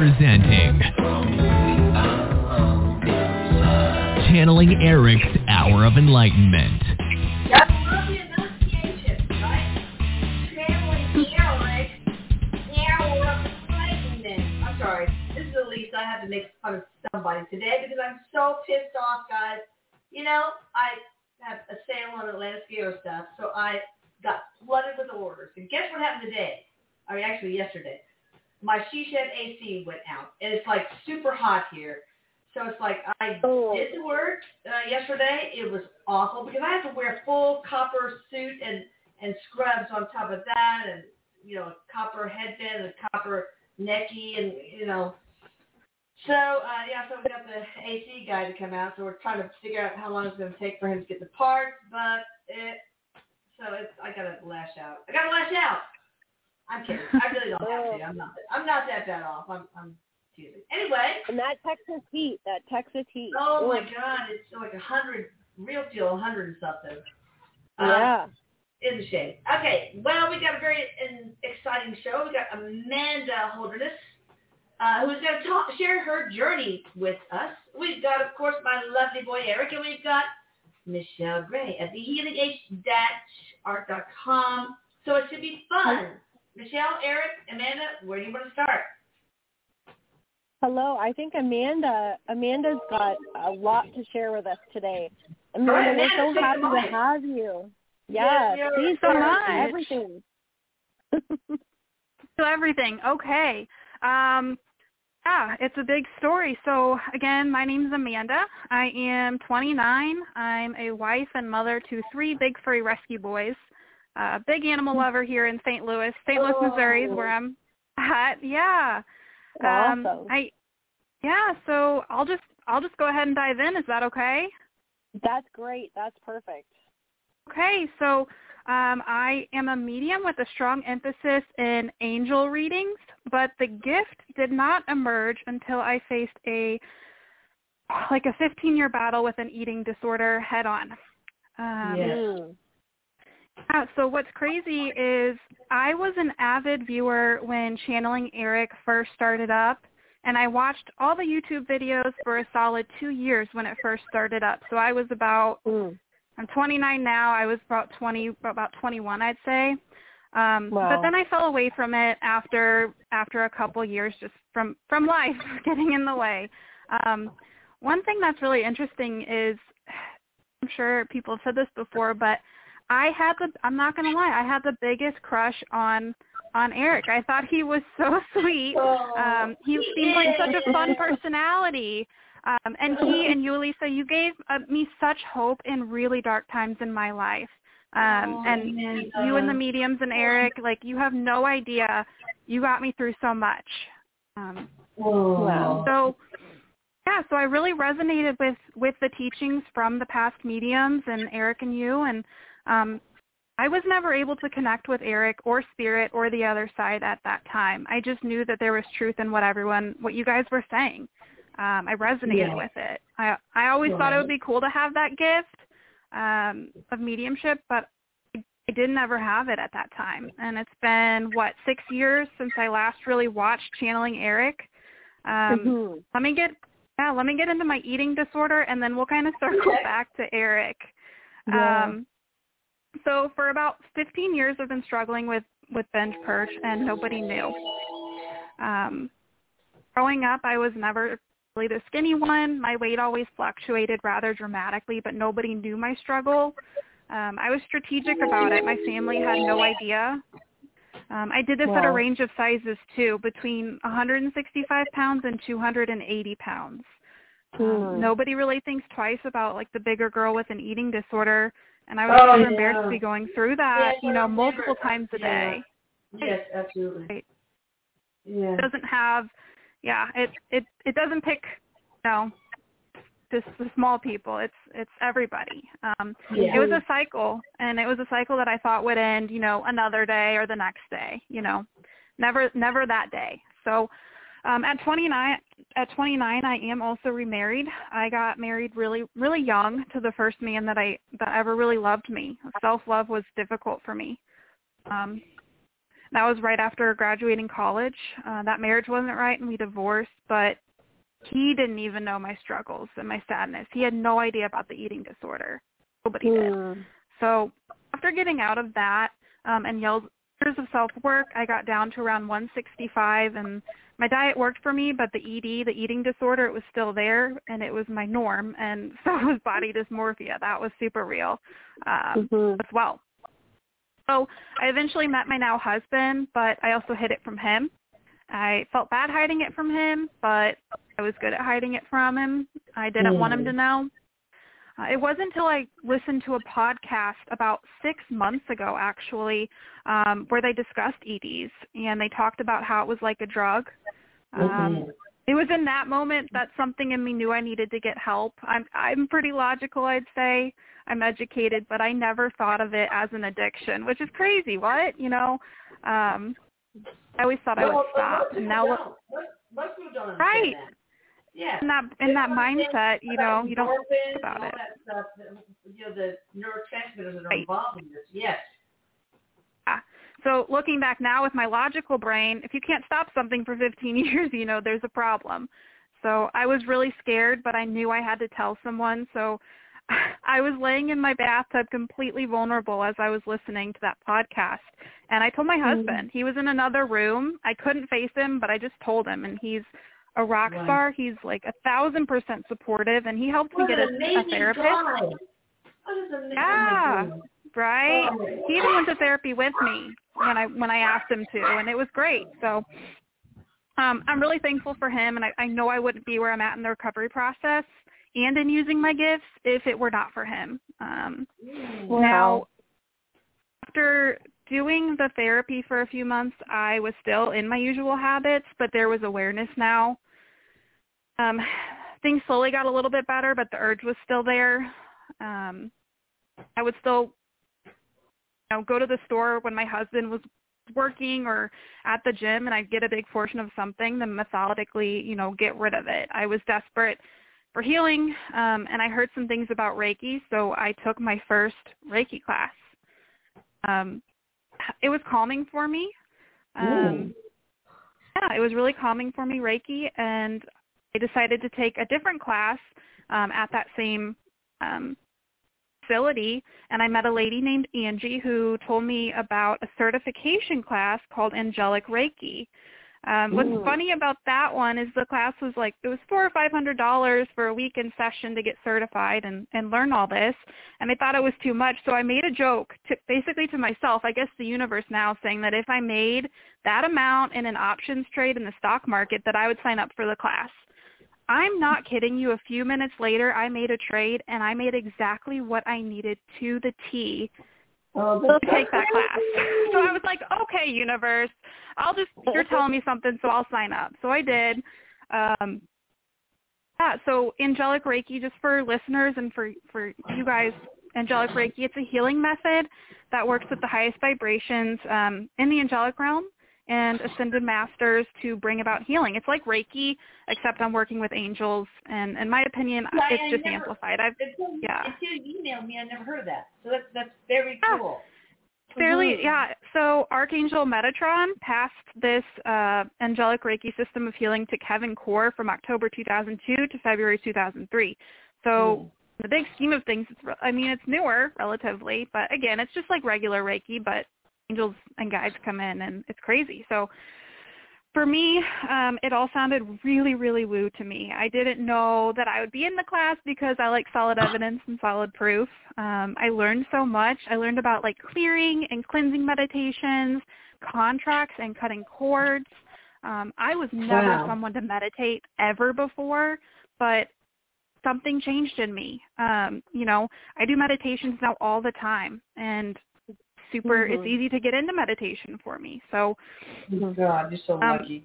presenting Channeling Erik's Hour of Enlightenment. I have to make fun of somebody today because I'm so pissed off, guys. You know, I have a sale on Atlantis Gear stuff, so I got flooded with orders. And guess what happened today? I mean, actually yesterday. My she shed AC went out, and it's like super hot here. So it's like I Oh. did the work uh, yesterday. It was awful because I have to wear full copper suit and and scrubs on top of that, and you know, a copper headband and a copper necky, and you know. So uh, yeah, so we got the AC guy to come out. So we're trying to figure out how long it's going to take for him to get the parts, but it. So it's I gotta lash out. I gotta lash out. I'm kidding. I really don't have to. I'm not. I'm not that bad off. I'm. I'm teasing. Anyway. And that Texas heat, that Texas heat. Oh my God! It's like a hundred, real deal, a hundred and something. Um, Yeah. in the shade. Okay, well, we got a very exciting show. We got Amanda Holderness, uh, who's going to talk, share her journey with us. We've got, of course, my lovely boy Erik, and we've got Michelle Gray at thehealing-art.com. So it should be fun. Michelle, Erik, Amanda, where do you want to start? Hello. I think Amanda Amanda's got a lot to share with us today. Amanda, right, we're so happy to have you. Yes, Yes, we please so much. everything. So everything. Okay. Um, yeah, it's a big story. So again, my name is Amanda. I am 29. I'm a wife and mother to three big furry rescue boys. Uh, big animal lover here in St. Louis. St. Louis, Missouri is where I'm at. Yeah. Um, Awesome. I yeah. So I'll just I'll just go ahead and dive in. Is that okay? That's great. That's perfect. Okay, so um, I am a medium with a strong emphasis in angel readings, but the gift did not emerge until I faced a like a 15-year battle with an eating disorder head on. Um, Yes. Yeah, so what's crazy is I was an avid viewer when Channeling Erik first started up, and I watched all the YouTube videos for a solid two years when it first started up. So I was about Mm. I'm 29 now. I was about 20, about 21, I'd say. Um, Wow. But then I fell away from it after after a couple years, just from from life getting in the way. Um, one thing that's really interesting is, I'm sure people have said this before, but I had the I'm not gonna lie, I had the biggest crush on on Erik. I thought he was so sweet. Um, he seemed like such a fun personality. Um, and he and you, Lisa, you gave uh, me such hope in really dark times in my life. Um, Oh, and you and the mediums and Erik, like you have no idea. You got me through so much. Um, Wow. so yeah, so I really resonated with with the teachings from the past mediums and Erik and you and um I was never able to connect with Erik or spirit or the other side at that time. I just knew that there was truth in what everyone what you guys were saying. Um I resonated Yeah. with it. I I always thought it would be cool to have that gift um of mediumship, but I didn't ever have it at that time. And it's been what, 6 years since I last really watched channeling Erik. Um Mhm. let me get yeah, let me get into my eating disorder and then we'll kind of circle back to Erik. Yeah. Um so for about 15 years I've been struggling with with binge purge and nobody knew. Um growing up I was never really the skinny one. My weight always fluctuated rather dramatically, but nobody knew my struggle. Um I was strategic about it. My family had no idea. Um, I did this at a range of sizes too, between 165 pounds and 280 pounds. Um, Mm. nobody really thinks twice about like the bigger girl with an eating disorder, and I was Oh, super embarrassed yeah. to be going through that, Yeah, you know, multiple times a Yeah. day. Yes, absolutely. Right. Yeah. It doesn't have, yeah, it it it doesn't pick, you know, just the small people. It's it's everybody. Um, Yeah. it was a cycle and it was a cycle that I thought would end, you know, another day or the next day, you know. Never never that day. So um at 29 at 29 I am also remarried. I got married really really young to the first man that I that ever really loved me. Self-love was difficult for me. Um That was right after graduating college. Uh, that marriage wasn't right, and we divorced. But he didn't even know my struggles and my sadness. He had no idea about the eating disorder. Nobody Mm. did. So after getting out of that um, and years of self work, I got down to around 165, and my diet worked for me. But the ED, the eating disorder, it was still there, and it was my norm. And so was body dysmorphia. That was super real um, Mhm. as well. So I eventually met my now husband, but I also hid it from him. I felt bad hiding it from him, but I was good at hiding it from him. I didn't want him to know. Uh, it wasn't until I listened to a podcast about six months ago, actually, um, where they discussed EDs and they talked about how it was like a drug. Um. It was in that moment that something in me knew I needed to get help. I'm I'm pretty logical, I'd say. I'm educated, but I never thought of it as an addiction, which is crazy. What you know? Um, I always thought I would stop, and now don't. Most, most people don't Right. that. Yeah. in that in that mindset, you know, you don't think about it. that stuff, you know, the neurotransmitters that are Right. involved in this. Yes. So looking back now with my logical brain, if you can't stop something for 15 years, you know there's a problem. So I was really scared, but I knew I had to tell someone. So I was laying in my bathtub completely vulnerable as I was listening to that podcast. And I told my mm-hmm. husband. He was in another room. I couldn't face him, but I just told him. And he's a rock star. He's like a thousand percent supportive, and he helped me get a, a therapist. guy. What? Yeah. Right? Oh, he even went to therapy with me when I when I asked him to, and it was great. So um, I'm really thankful for him, and I, I know I wouldn't be where I'm at in the recovery process and in using my gifts if it were not for him. Um. Wow. Now, after doing the therapy for a few months, I was still in my usual habits, but there was awareness now. Um, things slowly got a little bit better, but the urge was still there. Um, I would still, you know, go to the store when my husband was working or at the gym, and I'd get a big portion of something, then methodically, you know, get rid of it. I was desperate for healing, um, and I heard some things about Reiki, so I took my first Reiki class. Um, it was calming for me. Um, yeah, it was really calming for me, Reiki, and I decided to take a different class um, at that same um, facility, and I met a lady named Angie who told me about a certification class called Angelic Reiki. Um, what's Ooh. funny about that one is the class was like it was four or five hundred dollars for a weekend session to get certified and and learn all this, and I thought it was too much, so I made a joke to basically to myself, I guess the universe now, saying that if I made that amount in an options trade in the stock market, that I would sign up for the class. I'm not kidding you. A few minutes later, I made a trade and I made exactly what I needed to the T Oh, to take that class. So I was like, okay, universe, I'll just, you're telling me something, so I'll sign up. So I did. Um, yeah, so angelic Reiki, just for listeners and for, for you guys, angelic Reiki, it's a healing method that works with the highest vibrations um, in the angelic realm and ascended masters to bring about healing. It's like Reiki, except I'm working with angels, and in my opinion, Yeah, it's I just never- amplified. I've Until, Yeah. until you emailed me, I never heard of that. So that's that's very Yeah. cool. fairly Mhm. yeah so archangel metatron passed this uh angelic reiki system of healing to kevin core from october 2002 to february 2003 so Mm. the big scheme of things it's i mean it's newer relatively but again it's just like regular reiki but angels and guides come in and it's crazy so for me, um, it all sounded really, really woo to me. I didn't know that I would be in the class because I like solid evidence and solid proof. Um, I learned so much. I learned about like clearing and cleansing meditations, contracts and cutting cords. Um, I was never Wow. someone to meditate ever before, but something changed in me. Um, you know, I do meditations now all the time and super it's Mhm. easy to get into meditation for me. So Oh God, you're so Um, lucky.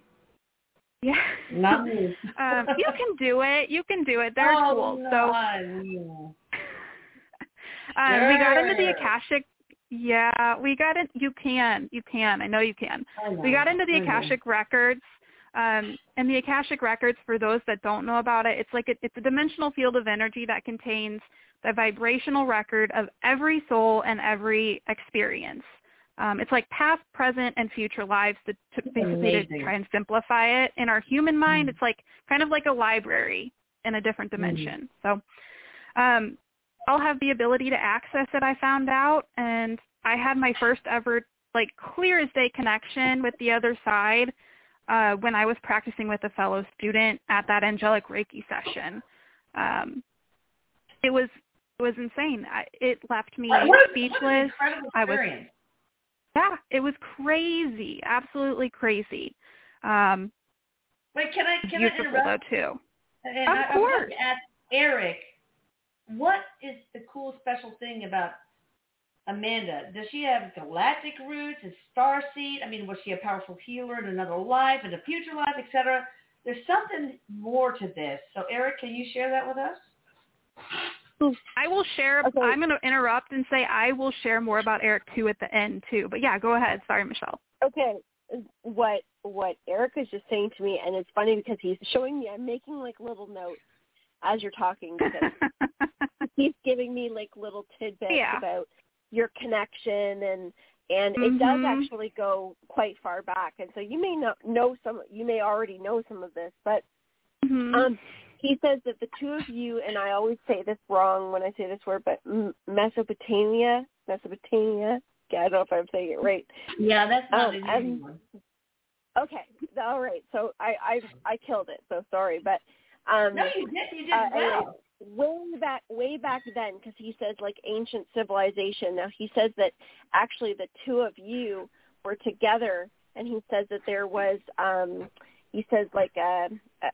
yeah. Not me. um, you can do it. You can do it. They're oh, cool. So know. um, we got into the. Akashic. Yeah, we got in. You can. You can. I know you can. Know. We got into the. Akashic records. Um, and the Akashic records, for those that don't know about it, it's like a, it's a dimensional field of energy that contains the vibrational record of every soul and every experience. Um, it's like past, present, and future lives to, to basically to try and simplify it. In our human mind, Mm. it's like kind of like a library in a different dimension. So um, I'll have the ability to access it. I found out, and I had my first ever like clear as day connection with the other side uh, when I was practicing with a fellow student at that angelic Reiki session. Um, it was it was insane. I, it left me What, what, what an speechless. incredible I was yeah, it was crazy, absolutely crazy. Um, Wait, can I can I interrupt? though too. And Of I, course. I ask Erik, what is the cool special thing about Amanda? Does she have galactic roots and star seed? I mean, was she a powerful healer in another life, in a future life, etc.? There's something more to this. So, Erik, can you share that with us? I will share. Okay. I'm going to interrupt and say I will share more about Erik too at the end too. But yeah, go ahead. Sorry, Michelle. Okay, what what Erik is just saying to me, and it's funny because he's showing me. I'm making like little notes as you're talking because he's giving me like little tidbits Yeah. about your connection and and it does Mhm. actually go quite far back. And so you may not know some. You may already know some of this, but Mhm. um, he says that the two of you, and I always say this wrong when I say this word, but Mesopotamia, Mesopotamia. Yeah, I don't know if I'm saying it right. Yeah, that's not Um, an. Okay, all right. So I I I killed it. So sorry, but um, No, you did. You did uh, well. way back way back then, because he says like ancient civilization. Now he says that actually the two of you were together, and he says that there was um, he says like uh,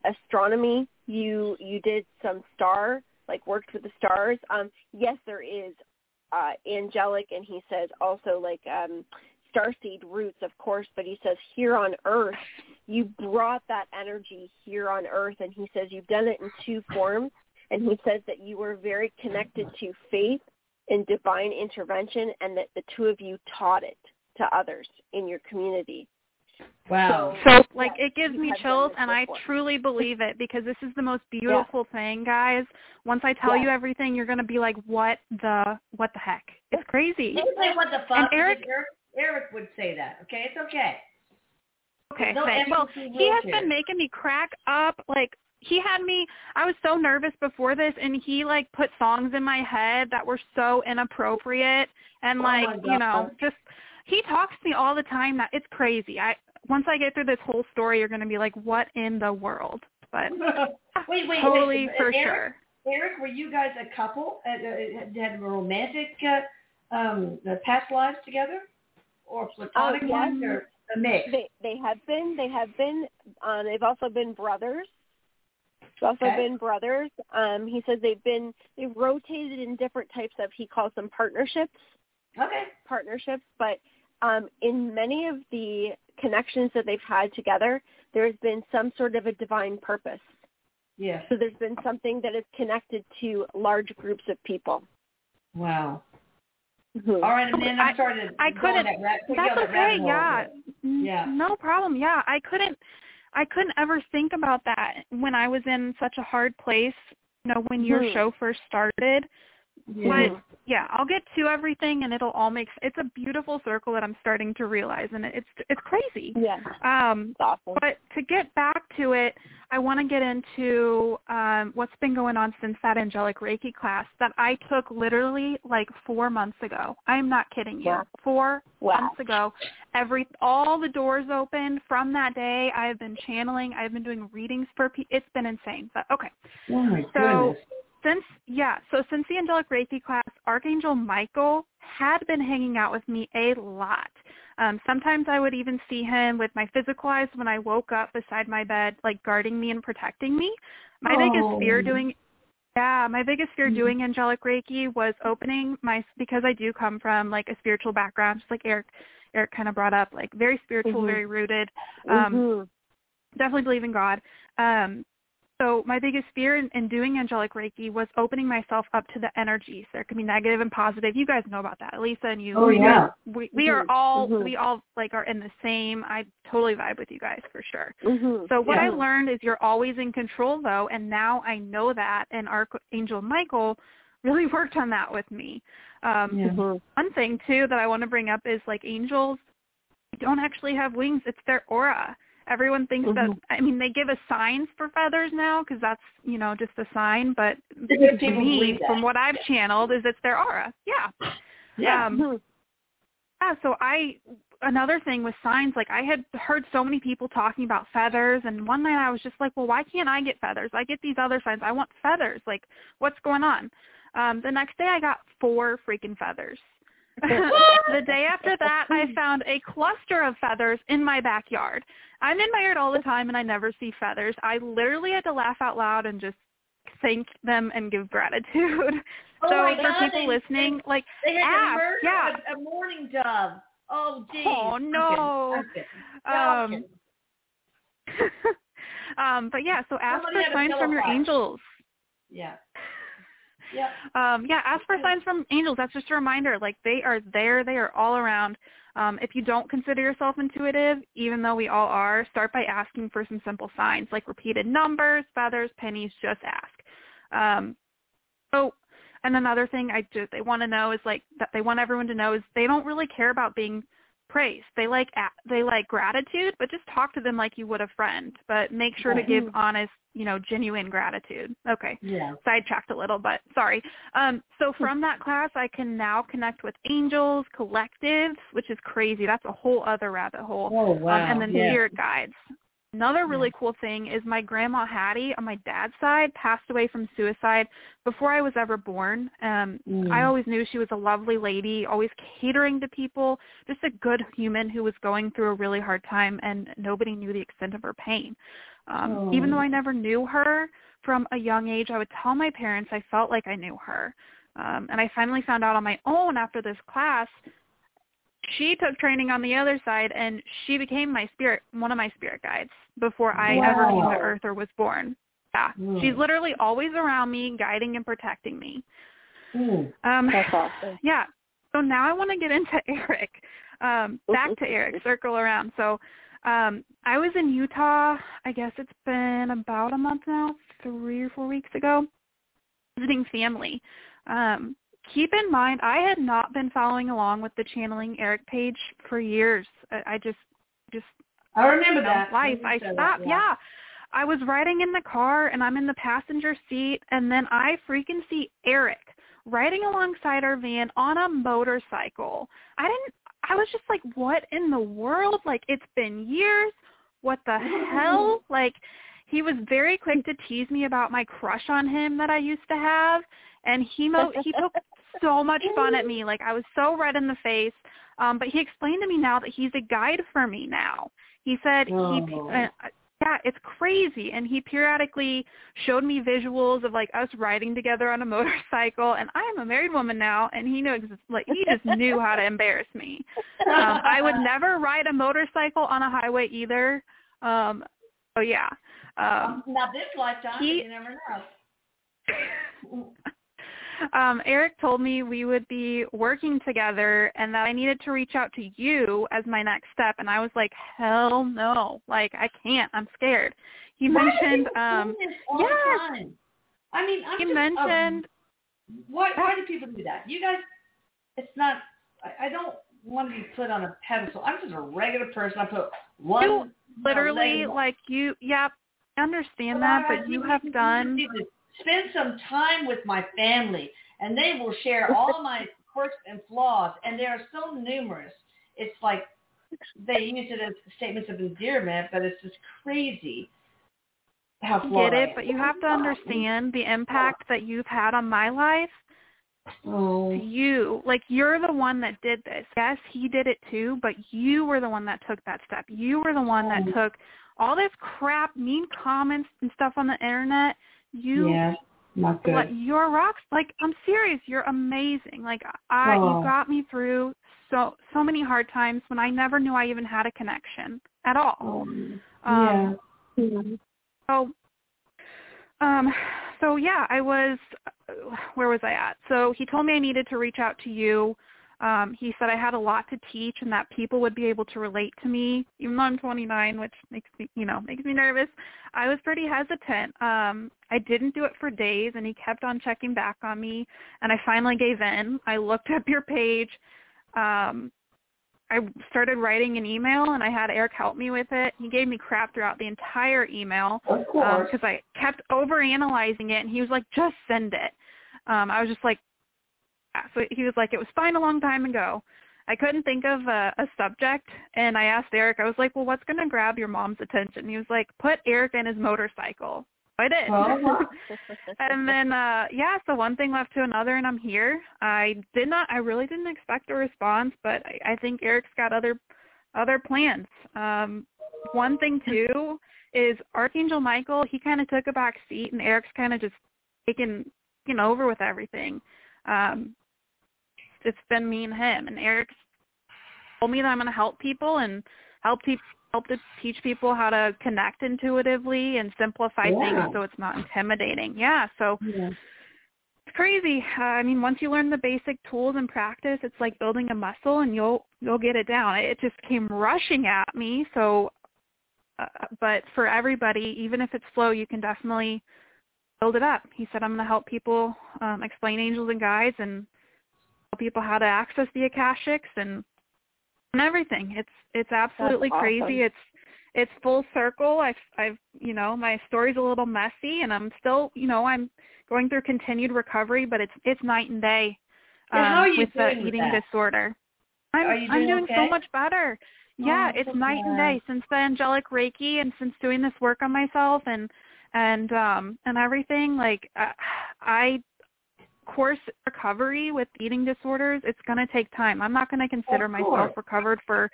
astronomy. You you did some star like worked with the stars. Um, yes, there is uh, angelic, and he says also like um, starseed roots, of course. But he says here on Earth, you brought that energy here on Earth, and he says you've done it in two forms. And he says that you were very connected to faith and divine intervention, and that the two of you taught it to others in your community. Wow. So like it gives me chills and I truly believe it because this is the most beautiful thing, guys. Once I tell Yeah. you everything, you're going to be like, "What the what the heck?" It's crazy. You say what the fuck. And Erik- Erik, Erik would say that. Okay, it's okay. Okay. No. Well, he has here. been making me crack up. Like he had me. I was so nervous before this, and he like put songs in my head that were so inappropriate, and Oh like my you know, just he talks to me all the time. That it's crazy. I once I get through this whole story, you're gonna be like, what in the world? But wait, wait. totally wait, for Erik, sure. Erik, were you guys a couple? Uh, uh, had a romantic uh, um, uh, past lives together, or platonic yes. ones, or a mix? They they have been they have been um, they've also been brothers. They've also Okay. been brothers. Um, he says they've been they've rotated in different types of he calls them partnerships Okay. partnerships, but um, in many of the connections that they've had together, there has been some sort of a divine purpose. Yes. So there's been something that is connected to large groups of people. Wow. Mhm. All right, Amanda. I'm I- sorry to I couldn't- That rat, That's that okay. Yeah. Yeah. No problem. Yeah, I couldn't. I couldn't ever think about that when I was in such a hard place. You know, when your Mhm. show first started. Yeah. But yeah, I'll get to everything, and it'll all make. It's a beautiful circle that I'm starting to realize, and it's it's crazy. Yeah, Um, it's awesome. but to get back to it, I want to get into um, what's been going on since that angelic Reiki class that I took literally like four months ago. I'm not kidding you. Wow. Four Wow. months ago, every all the doors opened. From that day, I've been channeling. I've been doing readings for people. It's been insane. But okay, Oh my So- goodness. Since yeah, so since the angelic Reiki class, Archangel Michael had been hanging out with me a lot. Um, sometimes I would even see him with my physical eyes when I woke up beside my bed, like guarding me and protecting me. My biggest fear Oh. doing yeah, my biggest fear Mhm. doing angelic Reiki was opening my because I do come from like a spiritual background, just like Erik Erik kind of brought up, like very spiritual, Mhm. very rooted um, Mhm. definitely believe in God. Um, so my biggest fear in, in doing angelic Reiki was opening myself up to the energies. There could be negative and positive. You guys know about that, Lisa and you. Oh, yeah. we we are all mhm. we all like are in the same. I totally vibe with you guys for sure. Mhm. So what Yeah. I learned is you're always in control though, and now I know that. And Archangel Michael really worked on that with me. Um Yeah. one thing too that I want to bring up is like angels don't actually have wings, it's their aura. Everyone thinks that Mhm. I mean they give us signs for feathers now because that's, you know, just a sign, but to me from what I've channeled is it's their aura. Yeah. Yeah. Um, yeah, so I another thing with signs, like I had heard so many people talking about feathers and one night I was just like, Well, why can't I get feathers? I get these other signs. I want feathers. Like, what's going on? Um, the next day I got four freaking feathers. The day after that I found a cluster of feathers in my backyard. I'm in my yard all the time and I never see feathers. I literally had to laugh out loud and just thank them and give gratitude. Oh so for God, people they- listening, like They ask, yeah. a, a mourning dove. Oh, geez. Oh, no. I'm kidding. I'm Um, kidding. um, but yeah, so ask Somebody for signs from your angels. Yeah. Yeah. Um, yeah, ask for signs from angels. That's just a reminder. Like they are there. They are all around. Um, if you don't consider yourself intuitive, even though we all are, start by asking for some simple signs like repeated numbers, feathers, pennies. Just ask. Um, so, and another thing I just they want to know is like that they want everyone to know is they don't really care about being praised. They like they like gratitude, but just talk to them like you would a friend. But make sure to give honest, you know, genuine gratitude. Okay Yeah. sidetracked a little, but sorry. Um, so from that class, I can now connect with angels, collectives, which is crazy. That's a whole other rabbit hole. Oh, wow. Um, and then yeah. spirit guides. Another really cool thing is my grandma Hattie on my dad's side passed away from suicide before I was ever born. Um, Mm. I always knew she was a lovely lady, always catering to people, just a good human who was going through a really hard time, and nobody knew the extent of her pain. Um, Oh. Even though I never knew her from a young age, I would tell my parents I felt like I knew her. Um, and I finally found out on my own after this class she took training on the other side and she became my spirit one of my spirit guides before I ever came to earth or was born. Yeah. Mm. She's literally always around me, guiding and protecting me. Mm. Um That's awesome. yeah. So now I want to get into Erik. Um back to Erik, circle around. So um I was in Utah, I guess it's been about a month now, 3 or 4 weeks ago, visiting family. Um keep in mind I had not been following along with the channeling Erik page for years. I, I just just I remember that. life. I said that, stopped. Yeah. I was riding in the car and I'm in the passenger seat and then I freaking see Erik riding alongside our van on a motorcycle. I didn't I was just like, what in the world? Like it's been years. What the hell? Like he was very quick to tease me about my crush on him that I used to have and he mo- he took so much fun at me. Like I was so red in the face. Um but he explained to me now that he's a guide for me now. He said he Oh. uh, yeah, it's crazy. And he periodically showed me visuals of like us riding together on a motorcycle. And I am a married woman now, and he knows like he just knew how to embarrass me. Um, I would never ride a motorcycle on a highway either. Um, so yeah, um, now this lifetime, he- you never know. Um, Erik told me we would be working together and that I needed to reach out to you as my next step. And I was like, hell no, like I can't. I'm scared. He Why mentioned, um, do this all yes. I mean, I'm he just, um, mentioned, why why do people do that? You guys, it's not. I, I don't want to be put on a pedestal. I'm just a regular person. I put one You literally like you, yep, I understand Well, that, I but you have done, spend some time with my family, and they will share all my quirks and flaws, and they are so numerous. It's like they use it as statements of endearment, but it's just crazy how I flawed get I it, am. but you have to understand the impact that you've had on my life Oh, you like you're the one that did this yes he did it too but you were the one that took that step you were the one that Oh. took all this crap mean comments and stuff on the internet you yeah, not good. like you're rocks like i'm serious you're amazing like i Oh. you got me through so so many hard times when i never knew i even had a connection at all Um, um yeah. so, um, so yeah, I was. Where was I at? So he told me I needed to reach out to you. Um, he said I had a lot to teach and that people would be able to relate to me, even though I'm 29, which makes me, you know, makes me nervous. I was pretty hesitant. Um, I didn't do it for days, and he kept on checking back on me, and I finally gave in. I looked up your page. Um, I started writing an email, and I had Erik help me with it. He gave me crap throughout the entire email because I kept over analyzing it, and he was like, "Just send it." Um, I was just like. So he was like, "It was fine a long time ago." I couldn't think of a, a subject, and I asked Erik. I was like, "Well, what's going to grab your mom's attention?" He was like, "Put Erik and his motorcycle." I did. Uh-huh. and then uh yeah, so one thing left to another and I'm here. I did not I really didn't expect a response, but I, I think Erik's got other other plans. Um one thing too is Archangel Michael, he kinda took a back seat and Erik's kinda just taken taken over with everything. Um it's been me and him and Erik's told me that I'm gonna help people and help people help to teach people how to connect intuitively and simplify Yeah. things so it's not intimidating. Yeah, so Yeah. it's crazy. Uh, I mean, once you learn the basic tools and practice, it's like building a muscle, and you'll you'll get it down. It just came rushing at me. So, uh, but for everybody, even if it's slow, you can definitely build it up. He said, "I'm going to help people um, explain angels and guides and people how to access the akashics and and everything. It's it's absolutely awesome. crazy. It's it's full circle. I've I've you know my story's a little messy, and I'm still you know I'm going through continued recovery, but it's it's night and day Yeah, how are you with the doing eating that? disorder. I'm Are you I'm doing doing okay? so much better. Yeah, Oh, it's so night and day since the angelic Reiki and since doing this work on myself and and um and everything. Like uh, I course recovery with eating disorders, it's going to take time. I'm not going to consider myself recovered for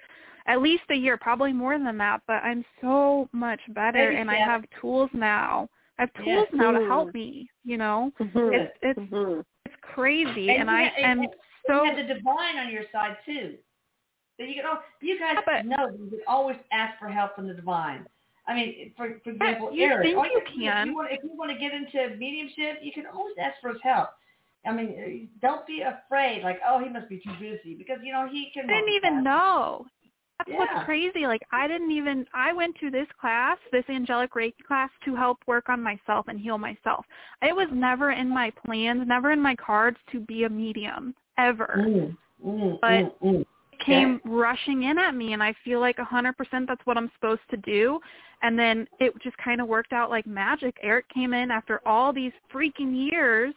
at least a year, probably more than that, but I'm so much better and I have tools now. I have Yeah. tools now to help me, you know. Mhm. It's it's Mhm. it's crazy And and I am so you had the divine on your side too. So you can, oh, you guys Yeah, but- know that you can always ask for help from the divine. I mean, for for example, you Erik. think oh, you If can. you, want, if you want to get into mediumship, you can always ask for his help. I mean, uh, don't be afraid. Like, oh, he must be too busy because you know he can. I didn't even know. That's Yeah. what's crazy. Like I didn't even I went to this class, this angelic Reiki class to help work on myself and heal myself. It was never in my plans, never in my cards to be a medium ever. Mm, mm, But- mm, mm. It came rushing in at me and I feel like a 100% that's what I'm supposed to do. And then it just kind of worked out like magic. Erik came in after all these freaking years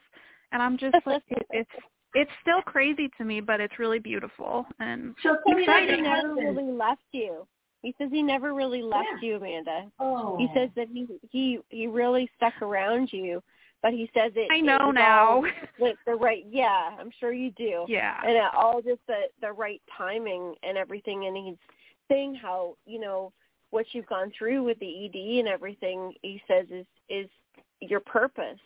and I'm just like it, it's it's still crazy to me, but it's really beautiful and So tell He says he never really left you. He says he never really left Yeah. you, Amanda. Oh. He says that he he he really stuck around you, but he says it. I know was now. all with the right. Yeah, I'm sure you do. yeah. and uh, all just the the right timing and everything and he's saying how you know what you've gone through with the ed and everything he says is is your purpose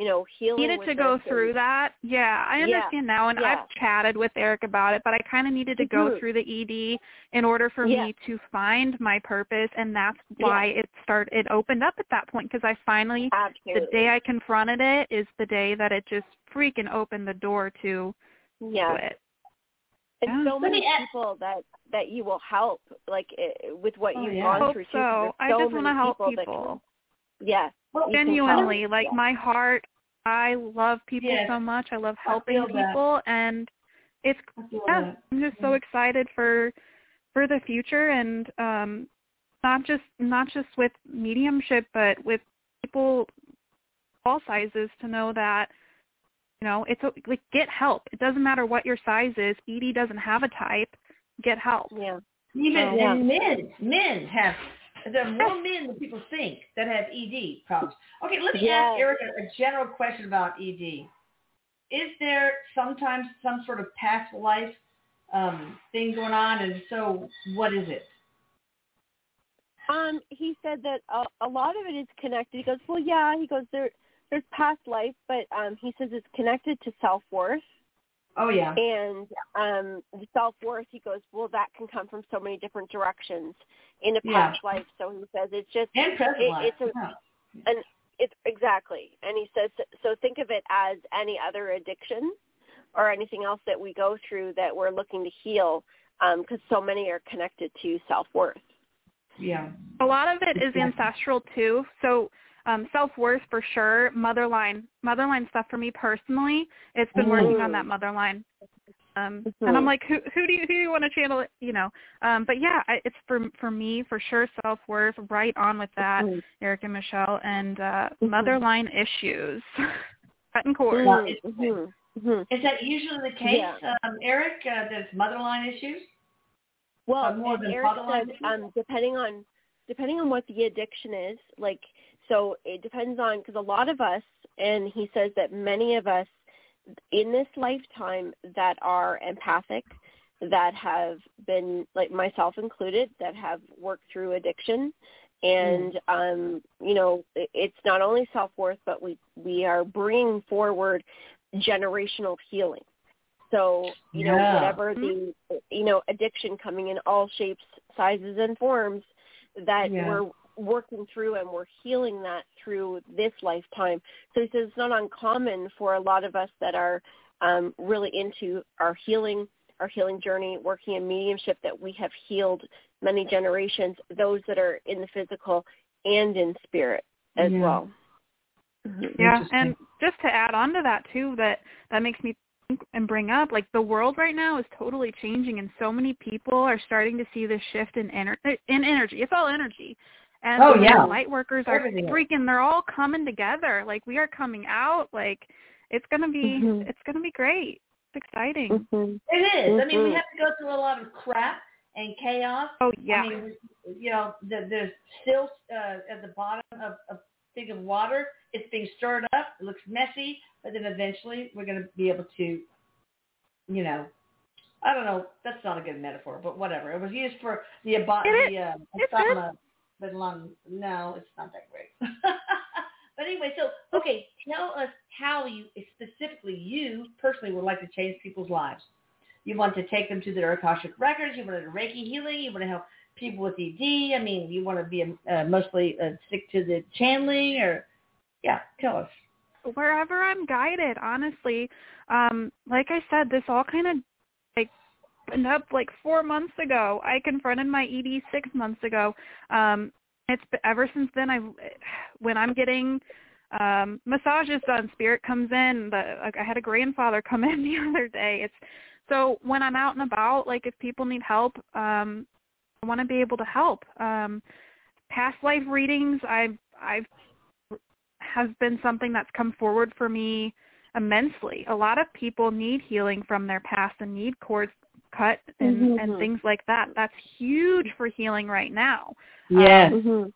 you know healing needed with to go this through and- that. Yeah, I Yeah, understand now, and yeah. I've chatted with Erik about it, but I kind of needed to go Mhm. through the ED in order for Yeah. me to find my purpose, and that's why it started. It opened up at that point because I finally, absolutely the day I confronted it, is the day that it just freaking opened the door to yeah it. and Yeah. so many people that that you will help like i with what Oh, you've yeah. gone Hope through too, 'cause so. there's I so just want to help people that people. Can- yeah Well, Genuinely, like Yeah. my heart, I love people Yes. so much. I love I helping that. people, and it's I feel yeah, that. I'm just so excited for for the future and um not just not just with mediumship but with people all sizes to know that you know it's o- like get help. It doesn't matter what your size is. ED doesn't have a type. Get help. yeah Even Yeah. and men, men have there are more men than people think that have ED problems. Okay, let me Yes. ask Erica a, general question about ED. Is there sometimes some sort of past life um, thing going on, and so, what is it? Um, he said that a, a lot of it is connected. He goes, well, yeah. He goes, there, there's past life, but um, he says it's connected to self worth Oh yeah, and um, the self worth. He goes, well, that can come from so many different directions in a Yeah. past life. So he says it's just and present it- life. it's a- yeah. it's exactly. And he says, so think of it as any other addiction. or anything else that we go through that we're looking to heal because um, so many are connected to self-worth. Yeah. A lot of it is ancestral too. So um, self-worth for sure, motherline, motherline stuff for me personally, it's been mm-hmm. working on that motherline. Um, mm-hmm. and I'm like, who who do you who do you want to channel it? You know, um, but yeah, I, it's for for me for sure self worth, right on with that, mm-hmm. Erik and Michelle, and uh, mm-hmm. motherline issues, cutting cords. Mm-hmm. Mm-hmm. Is that usually the case, yeah. um, Erik? Uh, there's motherline issues. Well, more than Erik said, um, depending on depending on what the addiction is, like so, it depends on because a lot of us, and he says that many of us in this lifetime that are empathic, that have been like myself included, that have worked through addiction, and mm. um, you know, it's not only self worth, but we we are bringing forward generational healing. So, you know, whatever the, you know, addiction coming in all shapes, sizes, and forms that yeah. we're working through and we're healing that through this lifetime. So he says it's not uncommon for a lot of us that are um, really into our healing, our healing journey, working in mediumship, that we have healed many generations, those that are in the physical and in spirit as yeah. well. Mm-hmm. Yeah, and just to add on to that too, that that makes me think and bring up like the world right now is totally changing, and so many people are starting to see this shift in ener- in energy. It's all energy, and oh, yeah. light workers are Everything freaking. They're all coming together. Like we are coming out. Like it's gonna be mm-hmm. it's gonna be great. It's exciting. Mm-hmm. It is. I mean, we Mm-hmm. have to go through a lot of crap and chaos. Oh yeah. I mean, you know, the, there's still uh, at the bottom of a thing of water. It's being stirred up. It looks messy, but then eventually we're going to be able to, you know, I don't know. That's not a good metaphor, but whatever. It was used for the abo- It the uh, It's the lung. No, it's not that great. but anyway, so okay, tell us how you specifically you personally would like to change people's lives. You want to take them to their Akashic records. You want to do Reiki healing. You want to help people with ED. I mean, you want to be uh, mostly uh, stick to the channeling, or yeah, tell us. Wherever I'm guided, honestly. Um, like I said, this all kind of up like four months ago. I confronted my ED six months ago. Um, it's ever since then. I've when I'm getting um massages done, spirit comes in. The, like I had a grandfather come in the other day. It's so when I'm out and about, like if people need help, um, I want to be able to help. Um, past life readings, I've I've has been something that's come forward for me immensely. A lot of people need healing from their past and need cords cut and, Mm-hmm. and things like that. That's huge for healing right now. Yes. Um, Mm-hmm.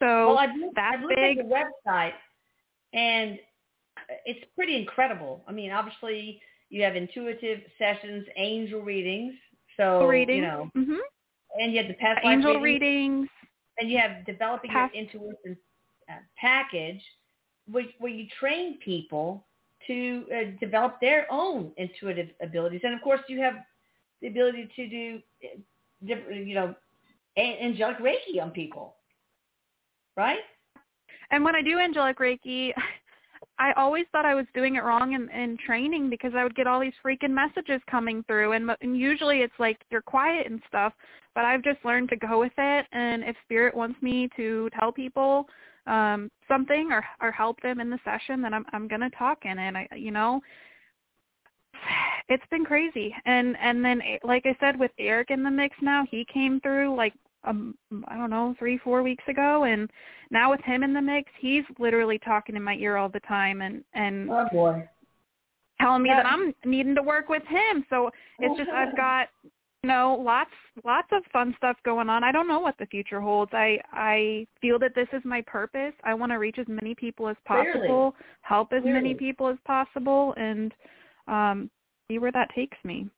so well, I've looked, that's I've looked big. at the website, and it's pretty incredible. I mean, obviously you have intuitive sessions, angel readings. So readings. you know, hmm and you have the past life Angel readings, readings. and you have developing Past- your intuition uh, package, where, where you train people to uh, develop their own intuitive abilities, and of course you have the ability to do different, you know, angelic reiki on people, right? And when I do angelic Reiki, I always thought I was doing it wrong in, in training because I would get all these freaking messages coming through, and, and usually it's like you're quiet and stuff. But I've just learned to go with it, and if spirit wants me to tell people um something or or help them in the session, then I'm I'm gonna talk in it. I you know, it's been crazy, and and then eh, like I said with Erik in the mix now, he came through like um I don't know three four weeks ago, and now with him in the mix, he's literally talking in my ear all the time and and Oh boy. telling me Yeah. that I'm needing to work with him. So it's just I've got you know lots lots of fun stuff going on. I don't know what the future holds. I I feel that this is my purpose. I want to reach as many people as Clearly. possible, help as many people as possible, and um see where that takes me.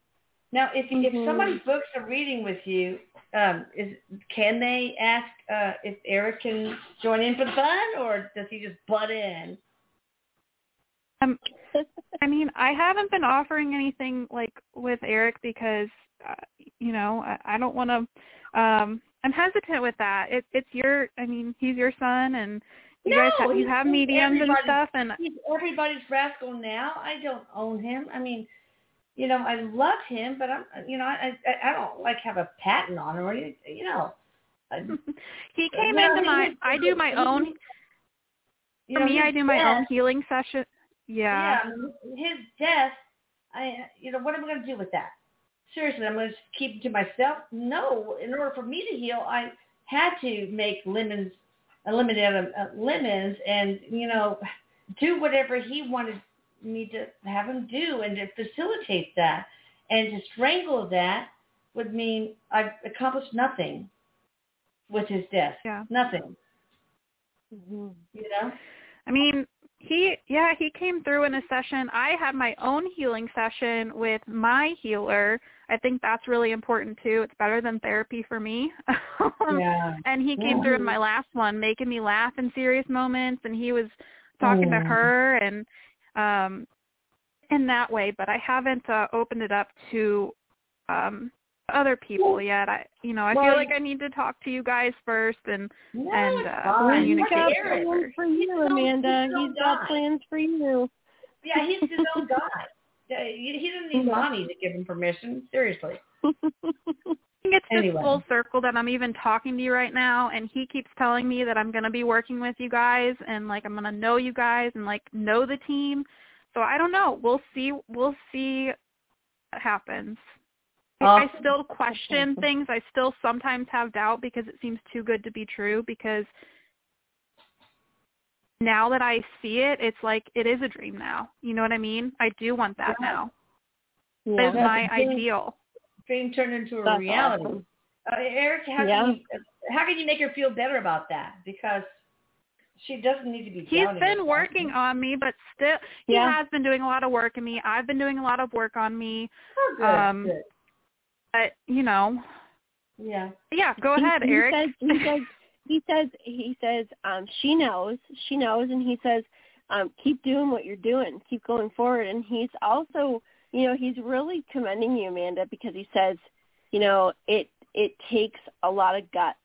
Now, if Mhm. if somebody books a reading with you, um, is can they ask uh, if Erik can join in for the fun, or does he just butt in? Um, I mean, I haven't been offering anything like with Erik because, uh, you know, I, I don't want to. Um, I'm hesitant with that. It, it's your. I mean, he's your son, and You no, guys have you have mediums and stuff, and he's everybody's rascal now. I don't own him. I mean, you know, I love him, but I'm, you know, I I, I don't like have a patent on him or anything. You know. he came no, into my. I do my own. You For know, me, I do my death, own healing session. Yeah. Yeah, his death. I, you know, what am I going to do with that? Seriously, I'm going to keep it to myself? No. In order for me to heal, I had to make lemons, eliminate uh, lemons, and you know, do whatever he wanted me to have him do, and to facilitate that, and to strangle that would mean I've accomplished nothing with his death. Yeah. Nothing. Mm-hmm. You know. I mean, he yeah, he came through in a session. I had my own healing session with my healer. I think that's really important too. It's better than therapy for me. Yeah. and he came Yeah. through in my last one, making me laugh in serious moments and he was talking to Mm. her and um in that way, but I haven't uh, opened it up to um other people yet. I you know, I Well, feel like I need to talk to you guys first and No, and uh, fine. communicate got Look at with Erik. plans for you, his Amanda. he's He's got plans for you. Yeah, he's his own guy. He doesn't need Yeah. mommy to give him permission. Seriously. I think it's just Anyway. full circle that I'm even talking to you right now and he keeps telling me that I'm going to be working with you guys and like I'm going to know you guys and like know the team. So I don't know. We'll see we'll see what happens. I- I still question things. I still sometimes have doubt because it seems too good to be true because now that I see it, it's like it is a dream now. You know what I mean? I do want that Yeah. now. Yeah. That is That's my dream. ideal. Dream turned into a That's reality. awesome. Uh, Erik, how Yeah. can you how can you make her feel better about that? Because she doesn't need to be. He's doubting been herself. working on me, but still, he Yeah. has been doing a lot of work on me. I've been doing a lot of work on me. Oh, good, um, good. But you know, Yeah. yeah. Go He- ahead, he Erik. Says, he says he says he says um she knows she knows and he says um keep doing what you're doing keep going forward. And he's also you know he's really commending you amanda because he says you know it it takes a lot of guts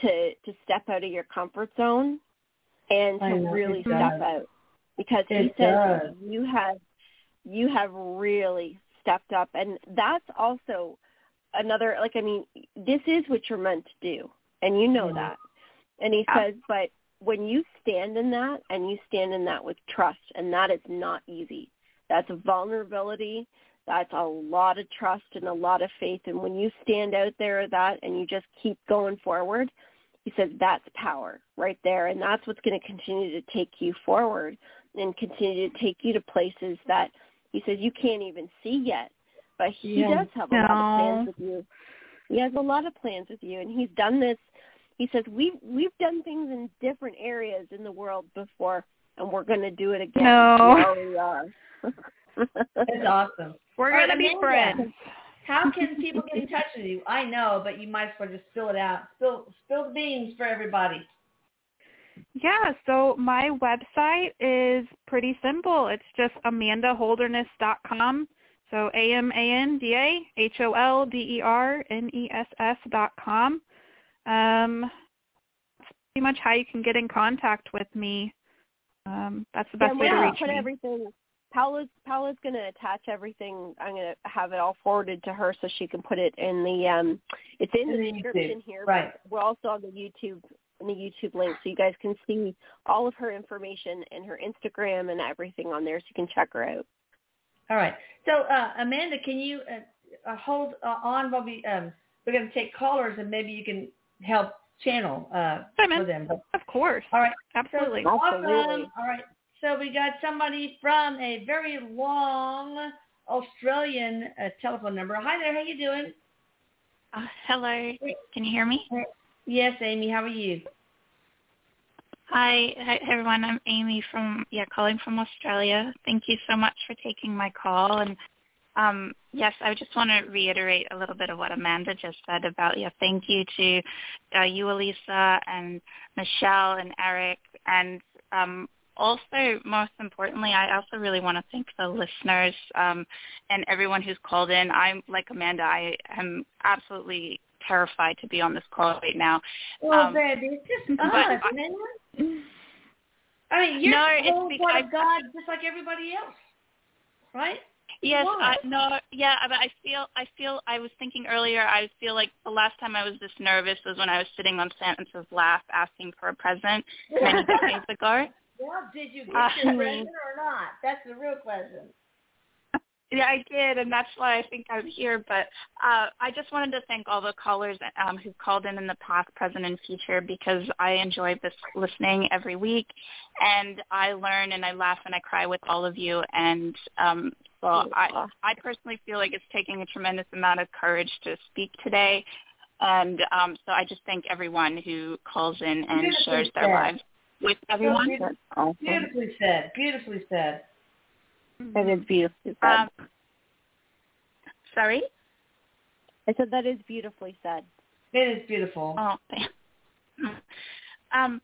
to to step out of your comfort zone and I to really step out. Because he It says does. you have you have really stepped up. And that's also another like i mean this is what you're meant to do and you know Yeah. that and he Yeah. says but when you stand in that and you stand in that with trust and that is not easy that's a vulnerability that's a lot of trust and a lot of faith and when you stand out there that and you just keep going forward he says that's power right there and that's what's going to continue to take you forward and continue to take you to places that he says you can't even see yet but he Yeah. does have a lot of No. plans with you he has a lot of plans with you and he's done this he says we've we've done things in different areas in the world before and we're going to do it again No. we already are That's awesome. We're gonna be friends. How can people get in touch with you? I know, but you might as well just spill it out. Spill spill the beans for everybody. Yeah, so my website is pretty simple. It's just amandaholderness.com. So A M A N D A H O L D E R N E S S dot com. Um, that's pretty much how you can get in contact with me. Um, that's the best yeah, way to we'll reach put me. everything Paula's Paula's going to attach everything. I'm going to have it all forwarded to her so she can put it in the um it's in, In the the description YouTube, here. right. But we're also on the YouTube in the YouTube link so you guys can see all of her information and her Instagram and everything on there so you can check her out. All right. So uh, Amanda, can you uh, uh, hold uh, on while we um, we're going to take callers and maybe you can help channel uh, for them. But, Of course. all right. Absolutely. So, Absolutely. awesome. All right. So we got somebody from a very long Australian uh, telephone number. Hi there. How you doing? Uh, hello. Can you hear me? Yes, Amy. How are you? Hi, hi everyone. I'm Amy from yeah, calling from Australia. Thank you so much for taking my call. And um, yes, I just want to reiterate a little bit of what Amanda just said about yeah. Thank you to uh, you, Elisa, and Michelle and Erik, and um, also most importantly, I also really want to thank the listeners um, and everyone who's called in. I'm like Amanda. I am absolutely terrified to be on this call right now. Well, Um, baby, it's just but us, I- man. I mean, you're No, the it's because part of God, just like everybody else, right? Yes, I, no, yeah, but I feel, I feel, I was thinking earlier, I feel like the last time I was this nervous was when I was sitting on Santa's lap asking for a present many decades ago. Well, did you get Uh, your present or not? That's the real question. Yeah, I did, and that's why I think I'm here. But uh, I just wanted to thank all the callers um, who've called in in the past, present, and future because I enjoy this listening every week, and I learn and I laugh and I cry with all of you. And um, so I, I personally feel like it's taking a tremendous amount of courage to speak today. And um, so I just thank everyone who calls in and shares their lives with everyone. beautiful. That's awesome. Beautifully said. Beautifully said. That is beautifully said. Um, sorry. I said that is beautifully said. It is beautiful. Oh. Um,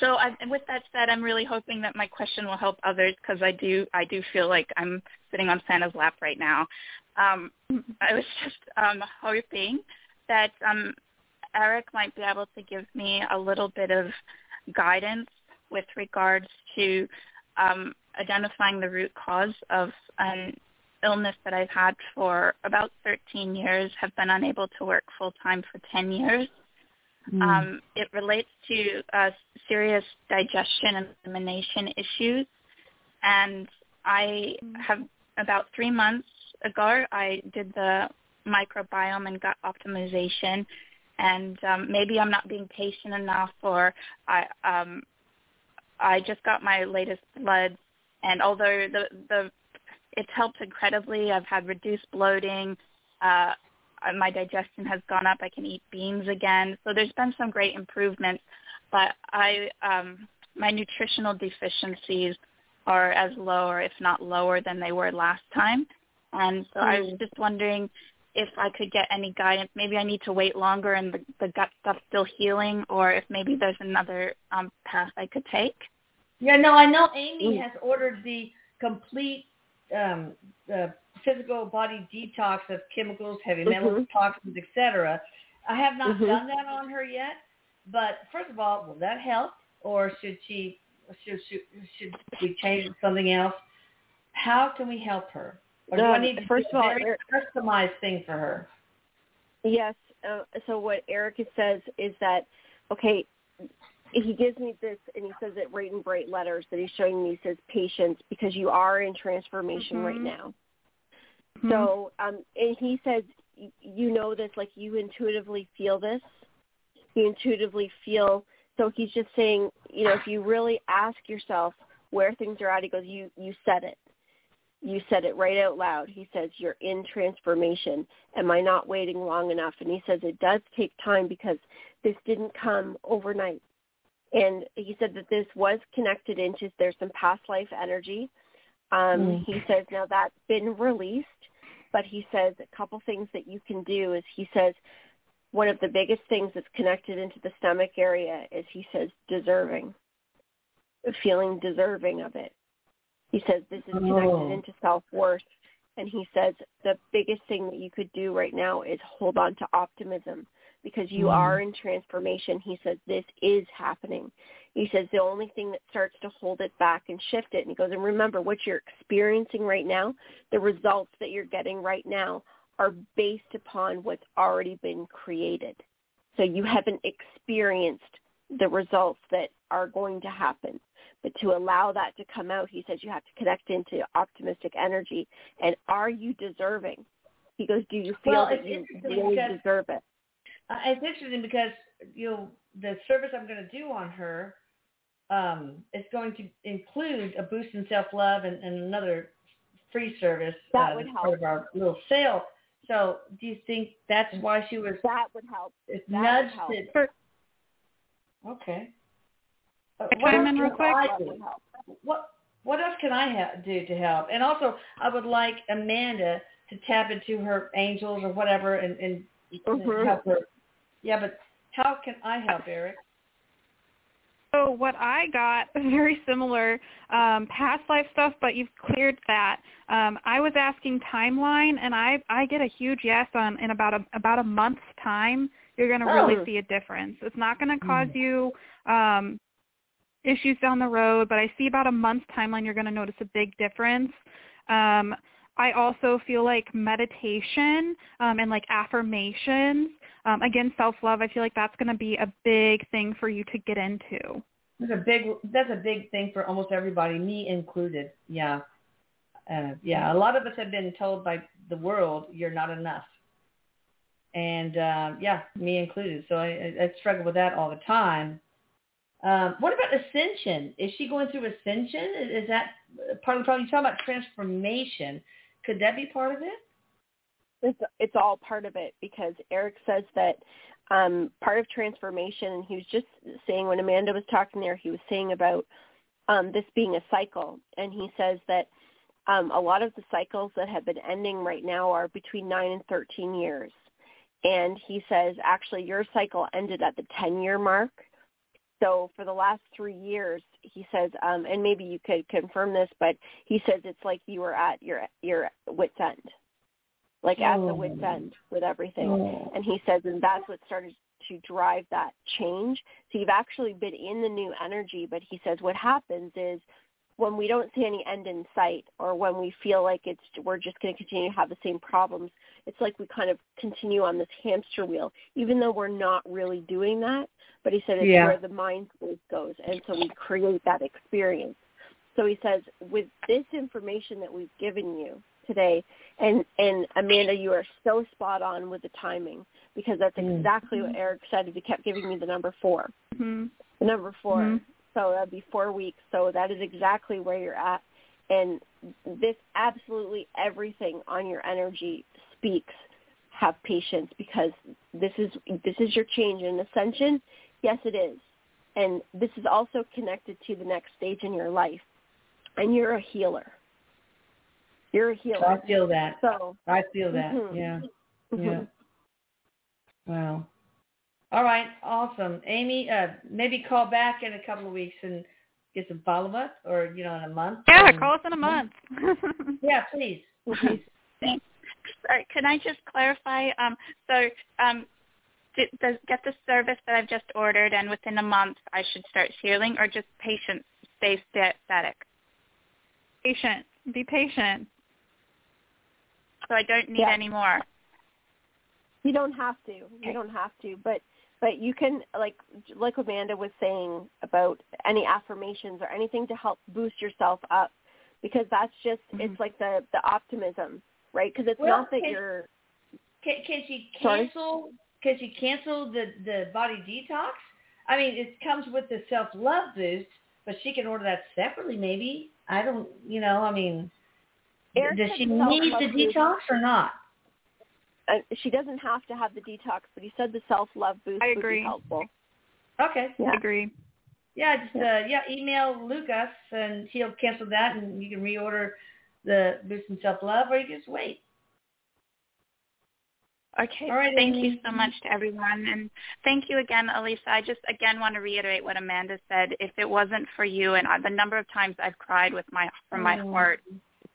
so I, and with that said, I'm really hoping that my question will help others because I do I do feel like I'm sitting on Santa's lap right now. Um, I was just um, hoping that um, Eric might be able to give me a little bit of guidance with regards to um, identifying the root cause of an illness that I've had for about 13 years, have been unable to work full time for 10 years. Mm. Um, it relates to uh, serious digestion and elimination issues. And I have about three months ago, I did the microbiome and gut optimization. And um, maybe I'm not being patient enough, or I um, I just got my latest bloods. And although the the it's helped incredibly, I've had reduced bloating. Uh, uh, my digestion has gone up. I can eat beans again. So there's been some great improvements, but I um, my nutritional deficiencies are as low or if not lower than they were last time. And so I was just wondering if I could get any guidance. Maybe I need to wait longer and the, the gut stuff's still healing, or if maybe there's another um, path I could take. Yeah, no, I know Amy has ordered the complete um, the physical body detox of chemicals, heavy metals, Mhm. toxins, etc. I have not Mhm. done that on her yet, but first of all, will that help, or should she should should, should we change something else? How can we help her? Or do I Um, need to first do of a all, very customized thing for her? Yes. Uh, so what Erica says is that okay, he gives me this and he says it right in bright letters that he's showing me. He says patience because you are in transformation right Mhm. now. Mhm. So um, and he says y- you know this like you intuitively feel this. You intuitively feel. So he's just saying you know if you really ask yourself where things are at, he goes you you said it you said it right out loud. He says, you're in transformation. Am I not waiting long enough? And he says, it does take time because this didn't come overnight. And he said that this was connected into, there's some past life energy. Um, Mm. He says, now that's been released, but he says a couple things that you can do is he says, one of the biggest things that's connected into the stomach area is he says deserving, feeling deserving of it. He says this is connected Oh. into self-worth. And he says the biggest thing that you could do right now is hold on to optimism because you Mm. are in transformation. He says this is happening. He says the only thing that starts to hold it back and shift it, and he goes, and remember what you're experiencing right now, the results that you're getting right now are based upon what's already been created. So you haven't experienced the results that are going to happen. But to allow that to come out, he says you have to connect into optimistic energy. And are you deserving? He goes, do you feel Well, that you really deserve it? Uh, it's interesting because you know the service I'm going to do on her um, is going to include a boost in self love and, and another free service That uh, would help. part of our little sale. So do you think that's why she was That would help. it's that would nudged help. to? For- Okay. Uh, Can I what else in real can quick? I do? What what else can I ha- do to help? And also, I would like Amanda to tap into her angels or whatever and, and Mhm. help her. Yeah, but how can I help, Erik? So what I got very similar um, past life stuff, but you've cleared that. Um, I was asking timeline, and I I get a huge yes on in about a about a month's time. You're going to Oh. really see a difference. It's not going to cause you um, issues down the road, but I see about a month's timeline you're going to notice a big difference. Um, I also feel like meditation um, and like affirmations, um, again, self-love, I feel like that's going to be a big thing for you to get into. That's a big that's a big thing for almost everybody, me included. Yeah. Uh, yeah, a lot of us have been told by the world you're not enough. And uh, yeah, me included. So I, I struggle with that all the time. Um, what about ascension? Is she going through ascension? Is, is that part of the problem? You talk about transformation. Could that be part of it? It's it's all part of it because Erik says that um, part of transformation, and he was just saying when Amanda was talking there, he was saying about um, this being a cycle, and he says that um, a lot of the cycles that have been ending right now are between nine and thirteen years, and he says actually your cycle ended at the ten year mark. So for the last three years, he says, um, and maybe you could confirm this, but he says it's like you were at your your wit's end like at the oh, wit's end with everything. Oh. And he says, and that's what started to drive that change. So you've actually been in the new energy, but he says what happens is when we don't see any end in sight or when we feel like it's we're just going to continue to have the same problems, it's like we kind of continue on this hamster wheel, even though we're not really doing that. But he said it's Yeah. where the mind space goes, and so we create that experience. So he says, with this information that we've given you today, and and Amanda, you are so spot on with the timing because that's Mm. exactly what Erik said. He kept giving me the number four, hmm the number 4 Mhm. So that'd be four weeks. So that is exactly where you're at, and this absolutely everything on your energy speaks. Have patience because this is this is your change in ascension. Yes, it is, and this is also connected to the next stage in your life, and you're a healer. You're a healer. I feel that. So I feel that. Mhm. Yeah. mhm. Yeah. Wow. All right. Awesome. Amy, uh, maybe call back in a couple of weeks and get some follow-up or, you know, in a month. Yeah, And- call us in a month. Yeah, please. Please. Thanks. Sorry, can I just clarify? Um, so um, d- does get the service that I've just ordered, and within a month I should start healing, or just patient stay static? patient. Be patient. So I don't need Yeah. any more. You don't have to. You don't have to, but but you can like like Amanda was saying about any affirmations or anything to help boost yourself up because that's just Mhm. it's like the the optimism, right? Because it's Well, not that it- you're Can, can she Sorry? cancel? Can she cancel the the body detox? I mean, it comes with the self love boost, but she can order that separately. Maybe I don't. You know, I mean, Erik does said she self-love need the boost. detox or not? uh, she doesn't have to have the detox, but he said the self love boost I would be helpful. Okay. Yeah. I agree. Yeah, just uh, yeah, email Lucas and he'll cancel that, and you can reorder the boost and self love, or you can just wait. Okay. All right, thank Amy. you so much to everyone, and thank you again, Elisa. I just again want to reiterate what Amanda said. If it wasn't for you, and I, the number of times I've cried with my from my Oh. heart,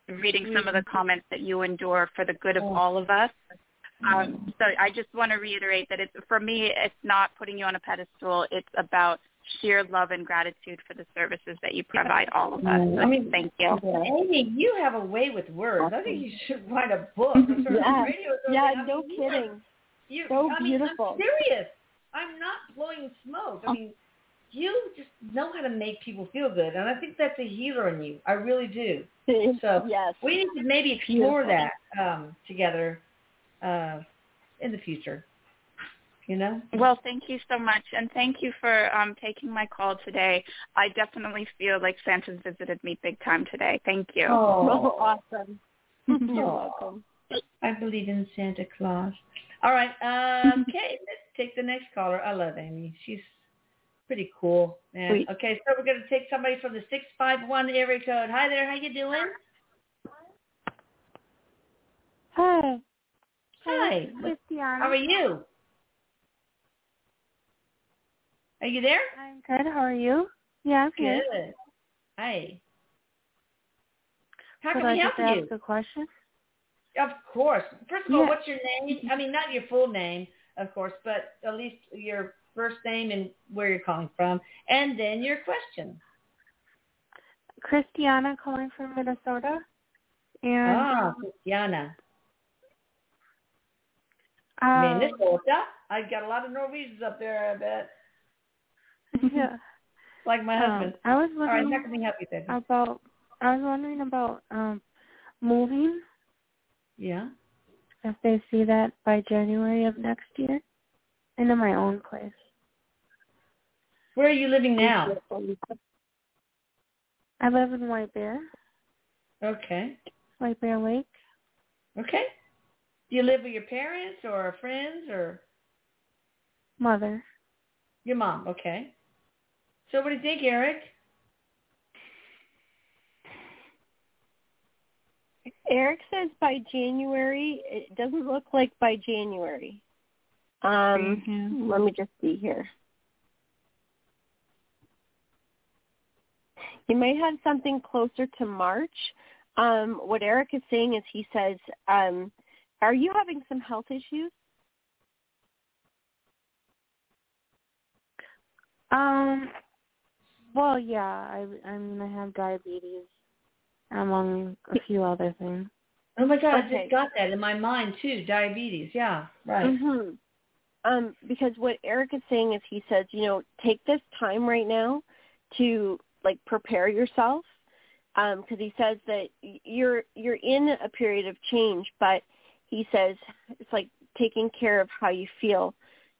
reading some of the comments that you endure for the good of Oh. all of us. Um, so I just want to reiterate that it's for me, it's not putting you on a pedestal. It's about sheer love and gratitude for the services that you provide all of us. Mm, I mean, thank you. Amy, you have a way with words. I think you should write a book. or sort of Yeah. radio or something. Yeah, no mean, you are- kidding. You, So I mean, beautiful. I'm serious. I'm not blowing smoke. I mean, you just know how to make people feel good, and I think that's a healer in you. I really do. So yes. we need to maybe explore Beautiful. that um, together uh, in the future. You know? Well, thank you so much, and thank you for um, taking my call today. I definitely feel like Santa's visited me big time today. Thank you. Oh, awesome. You're Oh. welcome. I believe in Santa Claus. All right. Um, okay, let's take the next caller. I love Amy. She's pretty cool. Man. Sweet. Okay, so we're going to take somebody from the 651 area code. Hi there. How you doing? Hey, Hi. Christiana. How are you? Are you there? I'm good. How are you? Yeah, I'm good. Good. Hi. How Would can I we help just you? ask a question? Of course. First of all, Yeah. what's your name? I mean, not your full name, of course, but at least your first name and where you're calling from, and then your question. Christiana calling from Minnesota. And ah, Christiana. um, Minnesota. I've got a lot of Norwegians up there, I bet. yeah. Like my Um, husband. I was All right, wondering how can we help you, baby? about I was wondering about um moving yeah. if they see that by January of next year into my own place. Where are you living now? I live in White Bear, Okay. White Bear Lake. Okay. Do you live with your parents or friends or Mother. your mom? Okay. So what do you think, Erik? Erik says by January. It doesn't look like by January. Um, Mhm. let me just see here. You may have something closer to March. Um, what Erik is saying is he says, um, are you having some health issues? Um well yeah, I I mean I have diabetes among a few other things. Oh my God, I just got that in my mind too. Diabetes. Yeah. Right. Mm-hmm. Um, because what Erik is saying is he says, you know, take this time right now to like prepare yourself. Um, because he says that you're you're in a period of change, but he says it's like taking care of how you feel,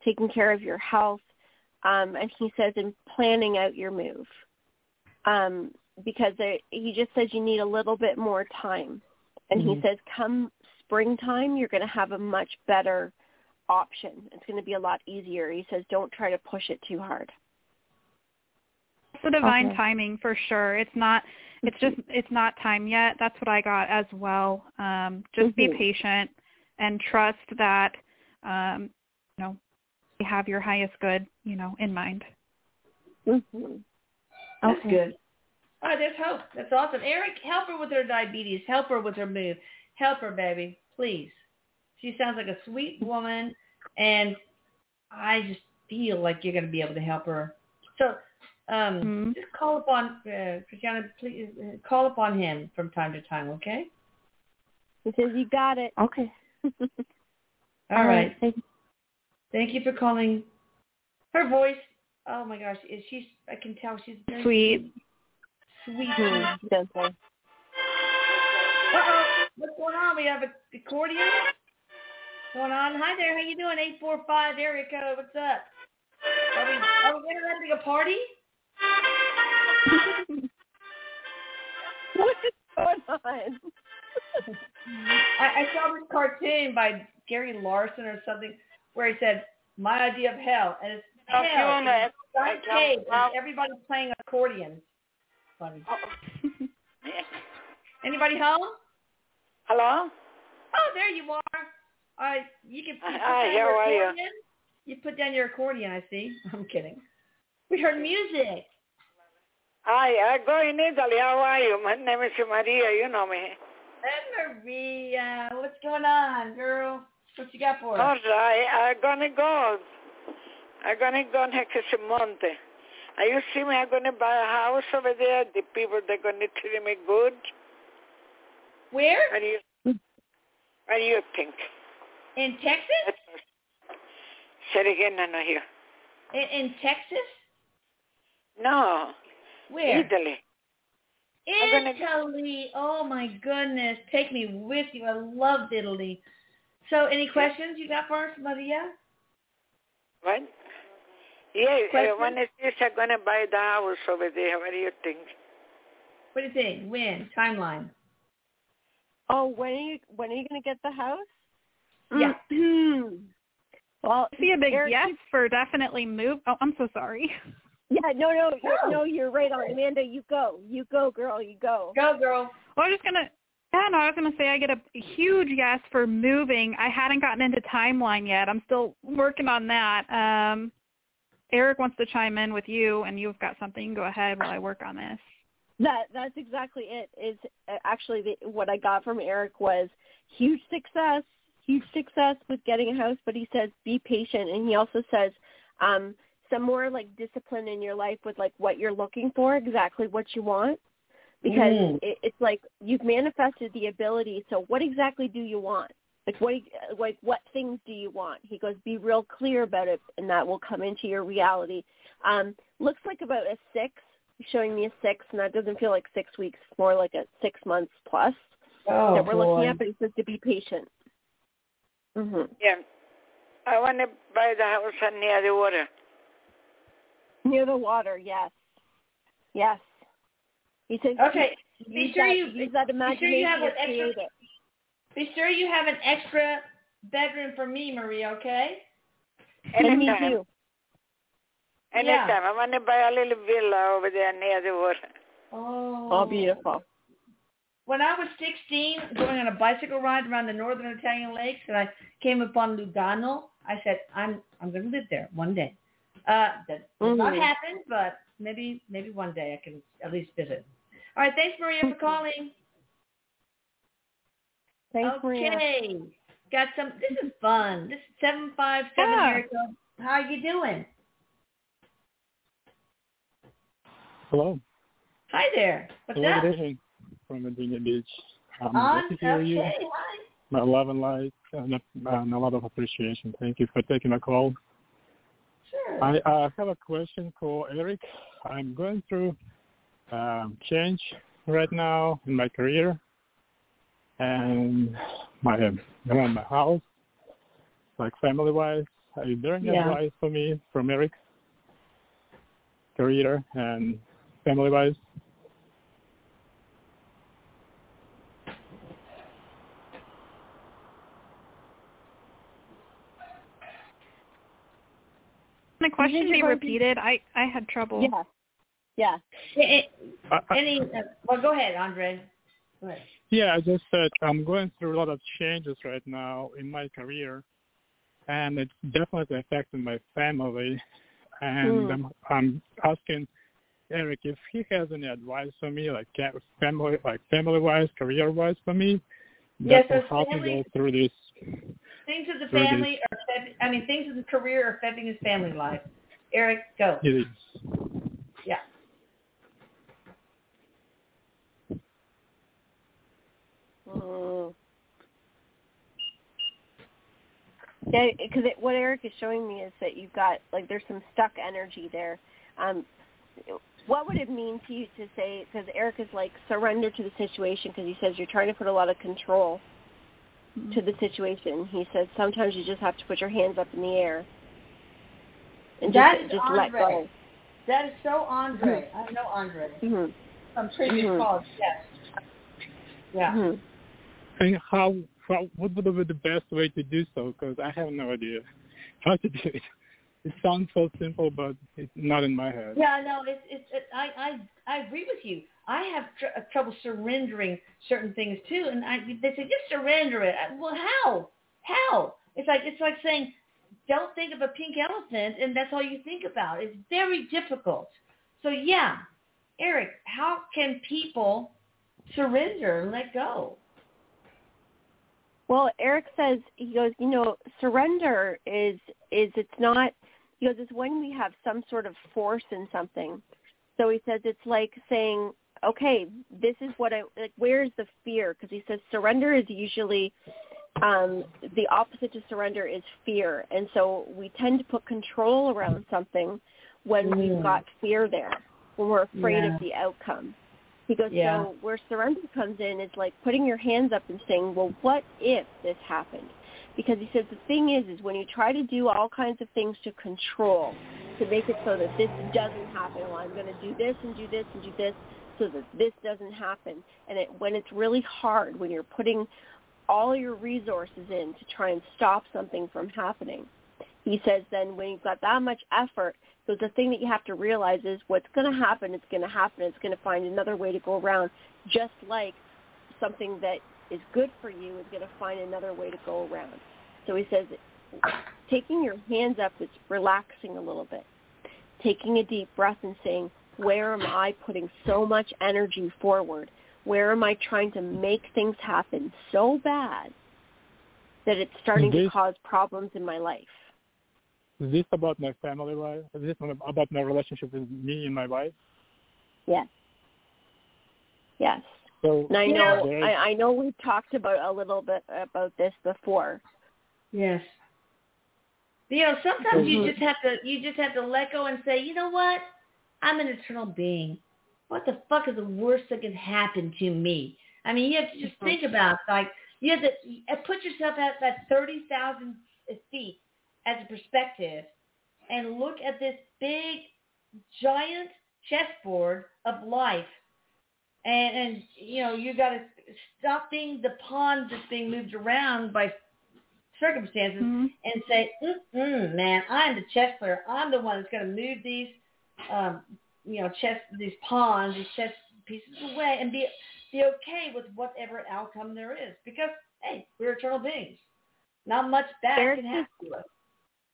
taking care of your health, um, and he says in planning out your move. Um, because there, he just says you need a little bit more time, and he Mhm. says come springtime you're going to have a much better option. It's going to be a lot easier. He says don't try to push it too hard. It's the divine Okay. timing for sure. It's not it's just it's not time yet. That's what I got as well. Um just be Mhm. patient and trust that um you know you have your highest good, you know, in mind. Mm-hmm. That's Okay. good. All right, there's hope. That's awesome. Erik, help her with her diabetes. Help her with her move. Help her, baby, please. She sounds like a sweet woman, and I just feel like you're going to be able to help her. So, um, Mhm. just call upon uh, Christiana. Please uh, call upon him from time to time. Okay. He says you got it. Okay. All right. Thank Thank you for calling. Her voice. Oh my gosh, is she's? I can tell she's very Sweet. Sweet. Mhm. Uh-oh. What's going on? We have a accordion going on. Hi there. How you doing? 845 area code. What's up? Are we, are we interrupting a party? What is going on? I, I saw this cartoon by Gary Larson or something where he said, my idea of hell. And it's oh, hell. Fiona, and it's I cave, out. and everybody's playing accordions. Funny. Yes. Oh. Anybody home? Hello? Oh, there you are. All right, you can you put Hi, down your how are you? accordion. You put down your accordion, I see. I'm kidding. We heard music. Hi, I go in Italy. How are you? My name is Maria. You know me. Hey, Maria, what's going on, girl? What you got for us? right. I'm going to go. I'm going to go next month. Are you see me? I'm going to buy a house over there. The people, they're going to treat me good. Where? What do you, what do you think? In Texas? Say it again, I know here. In, in Texas? No, Where? Italy. Italy. Oh my goodness. Take me with you. I love Italy. So any questions you got for us, Maria? What? Yeah, Question? uh, when is this? I'm going to buy the house over there. What do you think? What do you think? When? Timeline. Oh, when are you when are you going to get the house? Yeah. well, See a big Erik, yes for definitely move. Oh, I'm so sorry. Yeah, no, no, Go. you're, no, you're right on. Amanda, you go. You go, girl, you go. Go, girl. Well, I was just gonna. Yeah, no, I was gonna say I get a huge yes for moving. I hadn't gotten into timeline yet. I'm still working on that. Um, Erik wants to chime in with you, and you've got something. Go ahead while I work on this. That that's exactly it. it. Is uh, actually the, what I got from Erik was huge success, huge success with getting a house. But he says be patient, and he also says um, some more like discipline in your life with like what you're looking for, exactly what you want. Because Mm. it, it's like you've manifested the ability. So what exactly do you want? Like what like what things do you want? He goes, be real clear about it, and that will come into your reality. Um, looks like about a six, He's showing me a six, and that doesn't feel like six weeks. It's more like a six months plus Oh, that we're boy. looking at. But he says to be patient. hmm Yeah. I want to buy the house near the water. Near the water, yes, yes. He says, Okay. use Be sure that, you use that be sure you imagination have an extra create. Be sure you have an extra bedroom for me, Maria, okay? And me Anytime. too. Anytime. Yeah. I want to buy a little villa over there near the water. Oh. Oh, beautiful. When I was 16, going on a bicycle ride around the northern Italian lakes, and I came upon Lugano, I said, "I'm I'm going to live there one day." Uh, that did not Mhm. happen, but maybe maybe one day I can at least visit. All right, thanks Maria for calling. Thanks, okay, Maria. got some. This is fun. This is seven five seven Yeah. area code. How you doing? Hello. Hi there. What's Hello, up? good from Virginia Beach. Um, On, good to hear okay, you. hi. My love and light and, and a lot of appreciation. Thank you for taking my call. Sure. I uh, have a question for Erik. I'm going through um, change right now in my career and my around my house, like family wise. Are you there any Yeah. advice for me from Erik? Career and family wise. The question you're be repeated. I I had trouble. Yeah. Yeah. Eh, eh, I, I, Any? Uh, well, go ahead, Andre. Go ahead. Yeah, I just said I'm going through a lot of changes right now in my career, and it's definitely affecting my family. And Hmm. I'm, I'm asking Erik if he has any advice for me, like ca- family, like family-wise, career-wise for me. Yes, that will so help me go through this. Things of the Through family are, affect- I mean, things of the career are affecting his family life. Erik, go. It is. Yeah. Mm. Yeah, because what Erik is showing me is that you've got like there's some stuck energy there. Um, what would it mean to you to say? Because Erik is like surrender to the situation because he says you're trying to put a lot of control to the situation. He says sometimes you just have to put your hands up in the air and That just just let go. That is so Andre. I know Andre hmm from previous Mhm. calls. Yes. Yeah. hmm And how, how what would be the best way to do so? Because I have no idea how to do it. It sounds so simple, but it's not in my head. Yeah, no, it's it's. It, I I I agree with you. I have tr- uh, trouble surrendering certain things too, and I they say just surrender it. I- Well, how? How? It's like it's like saying don't think of a pink elephant, and that's all you think about. It's very difficult. So yeah, Erik, how can people surrender and let go? Well, Erik says he goes, you know, surrender is is it's not he goes, it's when we have some sort of force in something. So he says it's like saying, okay, this is what I like. Where is the fear? Because he says surrender is usually um, the opposite to surrender is fear, and so we tend to put control around something when Mm. we've got fear there, when we're afraid Yeah. of the outcome. He goes, Yeah. so where surrender comes in is like putting your hands up and saying, well, what if this happened? Because he says the thing is, is when you try to do all kinds of things to control, to make it so that this doesn't happen, well, I'm going to do this and do this and do this so that this doesn't happen. And it, when it's really hard, when you're putting all your resources in to try and stop something from happening, he says then when you've got that much effort, so the thing that you have to realize is what's going to happen, it's going to happen. It's going to find another way to go around, just like something that is good for you is going to find another way to go around. So he says taking your hands up is relaxing a little bit, taking a deep breath and saying, where am I putting so much energy forward? Where am I trying to make things happen so bad that it's starting to cause problems in my life? Is this about my family life? Is this about my relationship with me and my wife? Yes. Yes. So And I You know, there- I, I know we've talked about a little bit about this before. Yes. You know, sometimes you Mhm. just have to you just have to let go and say, you know what? I'm an eternal being. What the fuck is the worst that can happen to me? I mean, you have to just think about like you have to put yourself at that thirty thousand feet as a perspective, and look at this big, giant chessboard of life, and and you know you got to stop being the pawn that's being moved around by circumstances Mhm. and say, mm man, I'm the chess player. I'm the one that's going to move these, um, you know, chess, these pawns, these chess pieces away, and be be okay with whatever outcome there is. Because hey, we're eternal beings. Not much bad There's can happen to us.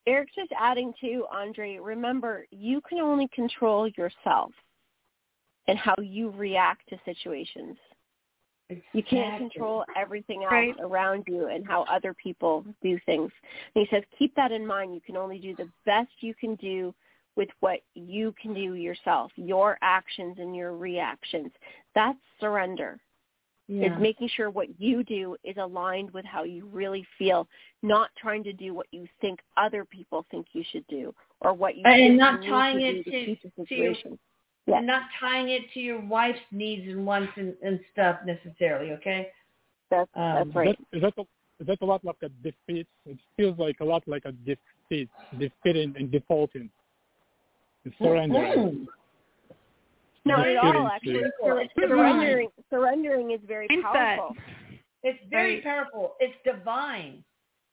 Erik's just adding to Andre. Remember, you can only control yourself and how you react to situations. You can't control everything else Right. around you and how other people do things. And he says, keep that in mind. You can only do the best you can do with what you can do yourself, your actions and your reactions. That's surrender. Yeah. It's making sure what you do is aligned with how you really feel, not trying to do what you think other people think you should do or what you And not tying to it do to- the to- situation. Yeah. And not tying it to your wife's needs and wants and, and stuff necessarily. Okay. That's, Um, that's Is right. that, is that a, is that a lot like a defeat? It feels like a lot like a defeat, defeating and defaulting. And surrendering. Not at all, actually. Sur- surrendering, surrendering is very Mindset. powerful. It's very Right. powerful. It's divine.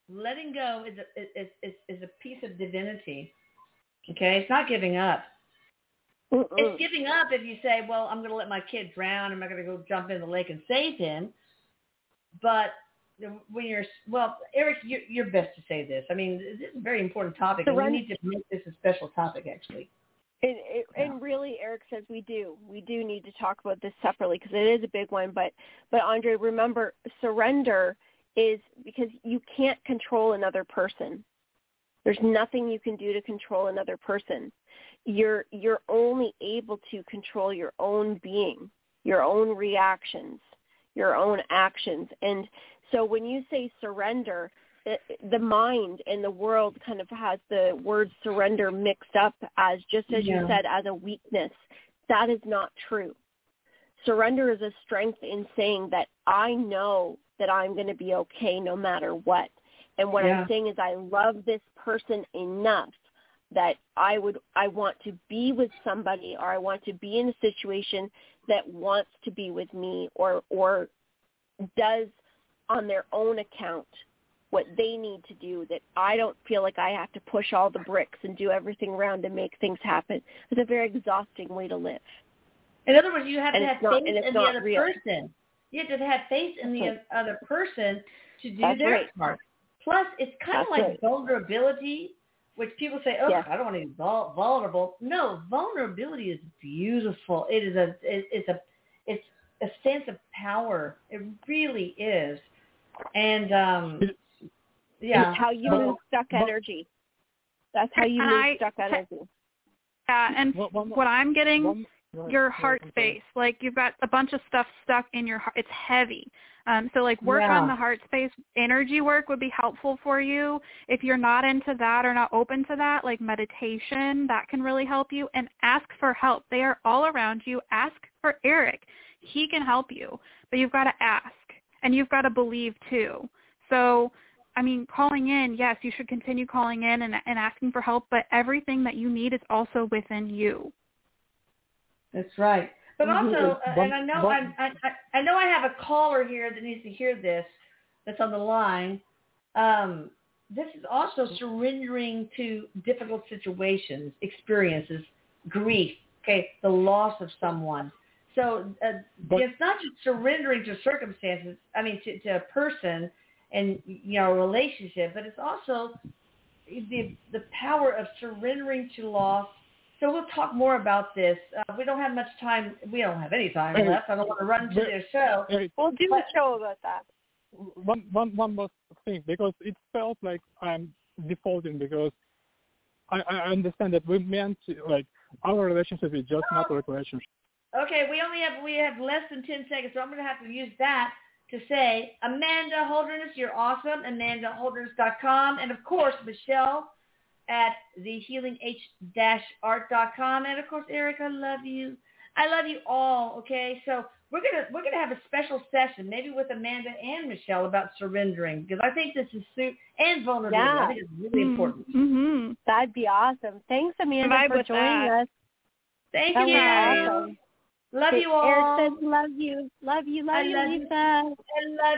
Letting go is a, is, is, is a piece of divinity. Okay, it's not giving up. Mm-mm. It's giving up if you say, "Well, I'm going to let my kid drown. I'm not going to go jump in the lake and save him." But when you're well, Erik, you're, you're best to say this. I mean, this is a very important topic, and we need to make this a special topic, actually. And, it, and really, Erik says we do. We do need to talk about this separately because it is a big one. But, but Andre, remember, surrender is because you can't control another person. There's nothing you can do to control another person. You're you're only able to control your own being, your own reactions, your own actions. And so when you say surrender, the, the mind and the world kind of has the word surrender mixed up as just as you said as a weakness. That is not true. Surrender is a strength in saying that I know that I'm going to be okay no matter what. And what Yeah. I'm saying is I love this person enough that I would I want to be with somebody or I want to be in a situation that wants to be with me or or does on their own account what they need to do that I don't feel like I have to push all the bricks and do everything around to make things happen. It's a very exhausting way to live. In other words, you have And to have not- faith in the other real. person. You have to have faith in the That's other person to do That's their right. part. Plus, it's kind of like right. vulnerability, which people say, "Oh, Yes. I don't want to be vul- vulnerable." No, vulnerability is beautiful. It is a, it, it's a, it's a sense of power. It really is, and um, yeah, It's how you But- move stuck energy. That's how you And move I- stuck energy. Yeah, and One- one- what I'm getting one- go your heart I'm sorry. space. Like you've got a bunch of stuff stuck in your heart. It's heavy. Um, so like work Yeah. on the heart space. Energy work would be helpful for you. If you're not into that or not open to that, like meditation, that can really help you. And ask for help. They are all around you. Ask for Erik. He can help you. But you've got to ask. And you've got to believe too. So I mean, calling in, yes, you should continue calling in and, and asking for help, but everything that you need is also within you. That's right. But Mhm. also, uh, and I know I, I I know I have a caller here that needs to hear this. That's on the line. Um, this is also surrendering to difficult situations, experiences, grief. Okay, the loss of someone. So uh, But- it's not just surrendering to circumstances. I mean, to, to a person and you know a relationship, but it's also the the power of surrendering to loss so we'll talk more about this. Uh, we don't have much time. We don't have any time Hey, left. I don't want to run to but- their show. Hey, We'll do a show about that. one one one more thing because it felt like I'm defaulting because I, I understand that we meant to, like our relationship is just not a relationship. Okay, we only have we have less than ten seconds, so I'm going to have to use that to say Amanda Holderness, you're awesome. AmandaHolderness.com, and of course Michelle at thehealing-art.com, and of course Erik, I love you. I love you all. Okay, so we're gonna we're gonna have a special session, maybe with Amanda and Michelle about surrendering because I think this is su- and vulnerability. Yeah. I think it's really important. Mm-hmm. That'd be awesome. Thanks, Amanda, Vibe for joining that. us. Thank That you. awesome. Love you all. Erik says love you. Love you. Love I you, love you. Lisa. I love